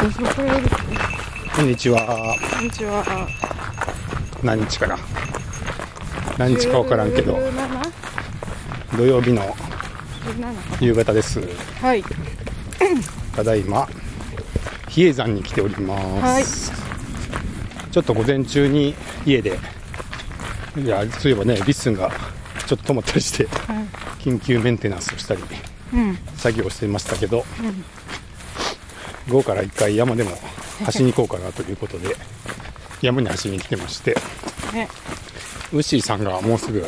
そこんにちは。こんにちは。何日かな何日か分からんけど、17土曜日の17夕方です。はい。ただいま、比叡山に来ております。ちょっと午前中に家で、いや、そういえばね、 LISTEN がちょっと止まったりして、はい。緊急メンテナンスをしたり、うん。作業をしていましたけど、うん。午後から一回山でも走りに行こうかなということで、山に走りに来てまして、ね。ウッシーさんがもうすぐ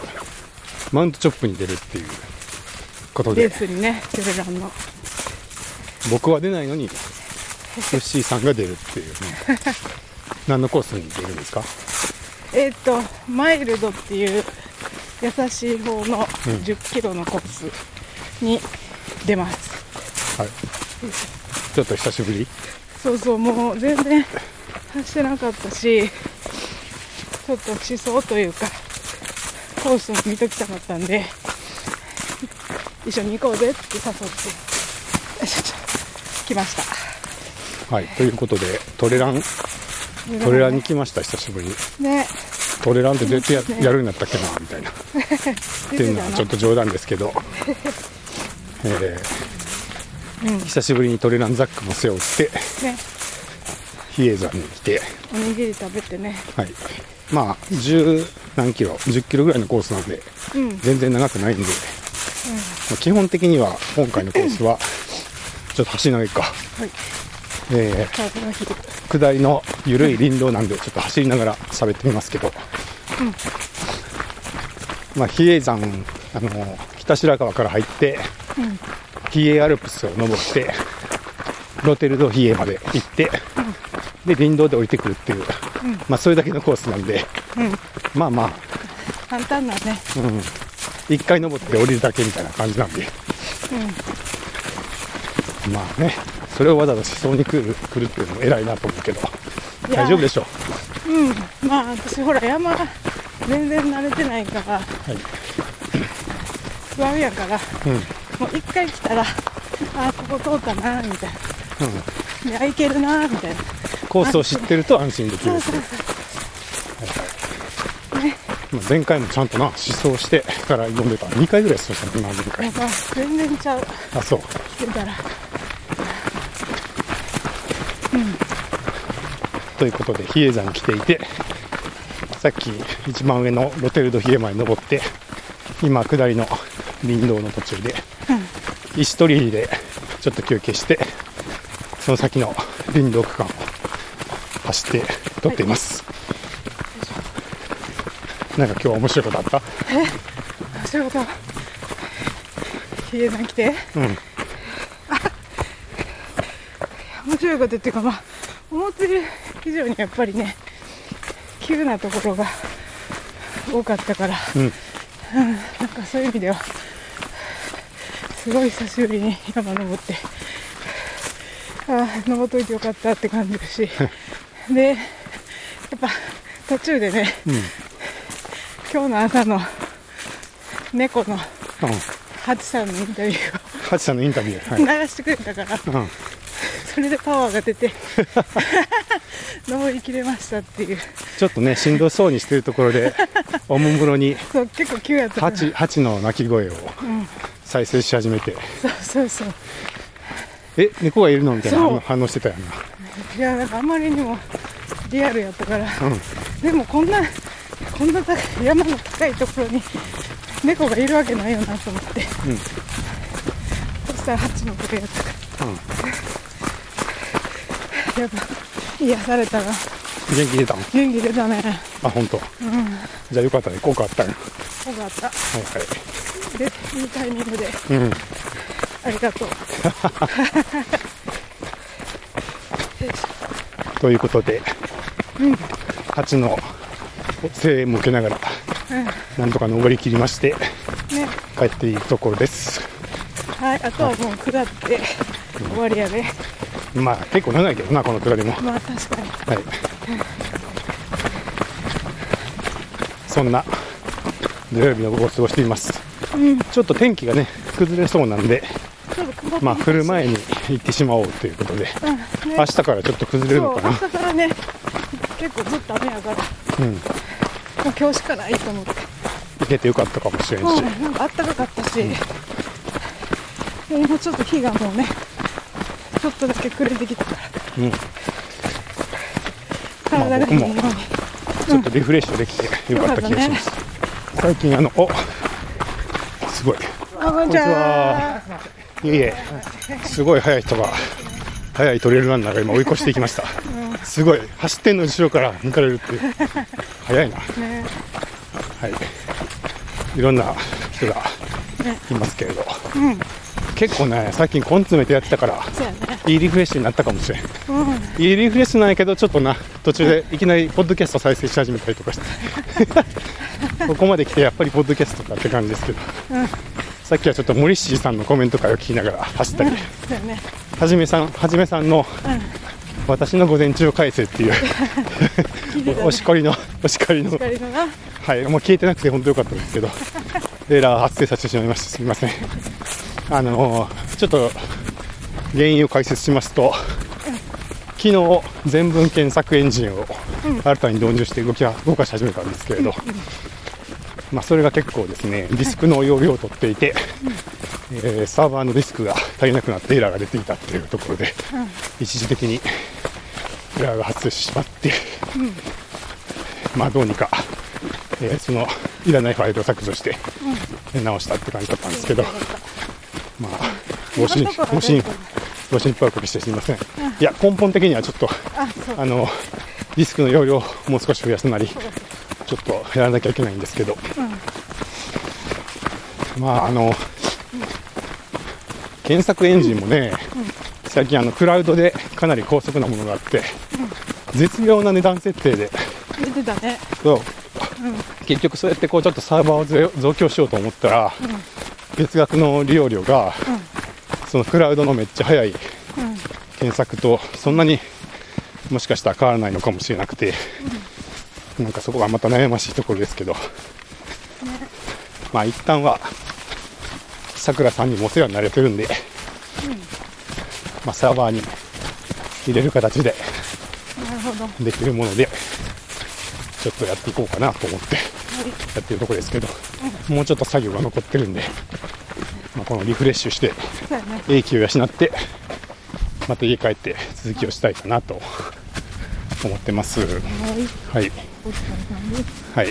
マウントチョップに出るっていうことレーで、スにね、テレランの。僕は出ないのに、ウッシーさんが出るっていうね。何のコースに出るんですか？えっ、と、マイルドっていう優しい方のうん10キロのコースに出ます。はい。ちょっと久しぶり？そうそう、もう全然走ってなかったし、ちょっと思想というか、コースも見ときたかったんで、一緒に行こうぜって誘って、来ました。はい。ということで、トレラン、トレランに来ました、久しぶりに。ね、トレランって絶対やねやるようになったっけな、みたい な。っていうのはちょっと冗談ですけど、えーうん。久しぶりにトレランザックも背負って、ね、比叡山に来て、おにぎり食べてね、はい。まあ、10何キロ、10キロぐらいのコースなんで、うん、うん、全然長くないんで、まあ基本的には今回のコースは、ちょっと走り長いか、はい、え。ー下りの緩い林道なんで、ちょっと走りながら喋ってみますけど、まあ、比叡山、あの、北白川から入って、うん、比叡アルプスを登って、ロテルド比叡まで行って、で、林道で降りてくるっていう、まあ、それだけのコースなんで、うん、まあまあ、簡単なね、うん、一回登って降りるだけみたいな感じなんで、まあね、それをわざわざ思想に来る来るっていうのも偉いなと思うけど、大丈夫でしょう？うん、まあ私ほら山全然慣れてないから、はい。不安やから、うん。うん。もう一回来たら、あここ通ったな、みたいな。いや、いけるな、みたいな。コースを知ってると安心できるそう。そうそう。ね、まあ、前回もちゃんとな、思想してから読んでた。2回ぐらいそうしたの、前回なん。か全然ちゃう。あ、そう。来てたら。ということで、比叡山に来ていて、さっき一番上のロテルド比叡まで登って、今、下りの林道の途中で、石取りでちょっと休憩して、その先の林道区間を走って撮っています。なんか今日は面白いことあった？そういうこと？ヒゲさん来て。うん。面白いことっていうか、まあ、思ってる以上にやっぱりね、急なところが多かったから、うん。なんかそういう意味では、すごい久しぶりに山登って、ああ、登っといてよかったって感じるし、で、やっぱ途中でね、うん。今日の朝の猫のうん。ハチさんのインタビューハチさんのインタビュー。はい。を流してくれたから、うん。それでパワーが出て、登りきれましたっていう。ちょっとね、しんどそうにしてるところで、おもむろにそう、結構急やったハチの鳴き声をうん、再生し始めて、そうそうそう。え、猫がいるの？みたいな反応してたよな。いや、なんかあまりにもリアルやったから、うん。でもこんな、こんな高い山の高いところに猫がいるわけないよなと思って。うんそしたらハチの声やったかうん。ら、やっぱ癒されたな。元気出たの？元気出たね。あ、本当。うん。じゃあよかったね。効果あったよ。よかった。はいはで、いいタイミングで、い。うん。ありがとう。ということで、うん。ハチの声援も受けながら、なんとか登り切りまして、ね。帰っていくところです。はい、あとはもう下って終わりやで。まあ結構長いけどな、この下りも。まあ確かに。はい。そんな土曜日の午後を過ごしています。うん。ちょっと天気がね、崩れそうなんで、まあ降る前に行ってしまおうということで、うん。ね明日からちょっと崩れるのかな。そう朝からね結構ずっと雨やからうん。もう今日しかないと思って。行けてよかったかもしれんし、うんなんかあったかかったし、で今ちょっと日がもうねちょっとだけ暮れてきたから。うん、体がいいように、ちょっとリフレッシュできてよかった気がします、最近あのおすごい。あこんにちは。いえいえ。すごい速い人が速いトレイルランナーが今追い越していきました、すごい。走ってんの後ろから抜かれるっていう。速いな。ね、はい。いろんな人がいますけれど、うん、結構ね最近根詰めてやってたから。いいリフレッシュになったかもしれん。うん、いいリフレッシュなんやけどちょっとな途中でいきなりポッドキャスト再生し始めたりとかして。ここまで来てやっぱりポッドキャストかって感じですけど、うんさっきはちょっとモリッシーさんのコメント会を聞きながら走ったり。はじめさんはじめさんの私の午前中を返せっていうお叱りのお叱りの。はいもう消えてなくて本当良かったですけど。エラー発生させてしまいました。すみませんあのちょっと原因を解説しますと昨日全文検索エンジンを新たに導入して動きは動かし始めたんですけれど、まあ、それが結構ですねディスクの容量を取っていて、えーサーバーのディスクが足りなくなってエラーが出ていたっていうところで、一時的にエラーが発生してしまって、まあどうにか、えーそのいらないファイルを削除して、直したって感じだったんですけど、まあご心ご心ご心配おかけしてすみません、いや根本的にはちょっとあ、のディスクの容量をもう少し増やすなりちょっとやらなきゃいけないんですけど、まああの検索エンジンもね、最近あのクラウドでかなり高速なものがあって、絶妙な値段設定で。出てたね。そう。結局そうやってこうちょっとサーバーを増増強しようと思ったら、月額の利用料が、そのクラウドのめっちゃ速いうん、検索とそんなにもしかしたら変わらないのかもしれなくて、なんかそこがまた悩ましいところですけど、まあ一旦はさくらさんにもお世話になれてるんで、まあサーバーに入れる形で。できるものでちょっとやっていこうかなと思ってやってるところですけど、もうちょっと作業が残ってるんで、まあ、このリフレッシュして。英気を養ってまた家帰って続きをしたいかなと思ってますはい。はい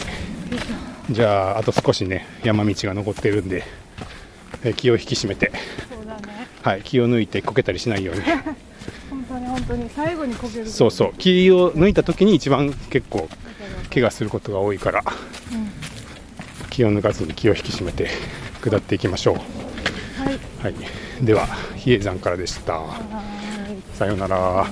じゃああと少しね山道が残ってるんでえ気を引き締めて。はい、気を抜いてこけたりしないように 本当に本当に最後にこける。そうそう気を抜いた時に一番結構怪我することが多いからうん。気を抜かずに気を引き締めて 下っていきましょう、はい。はい、では比叡山からでしたはい。さようなら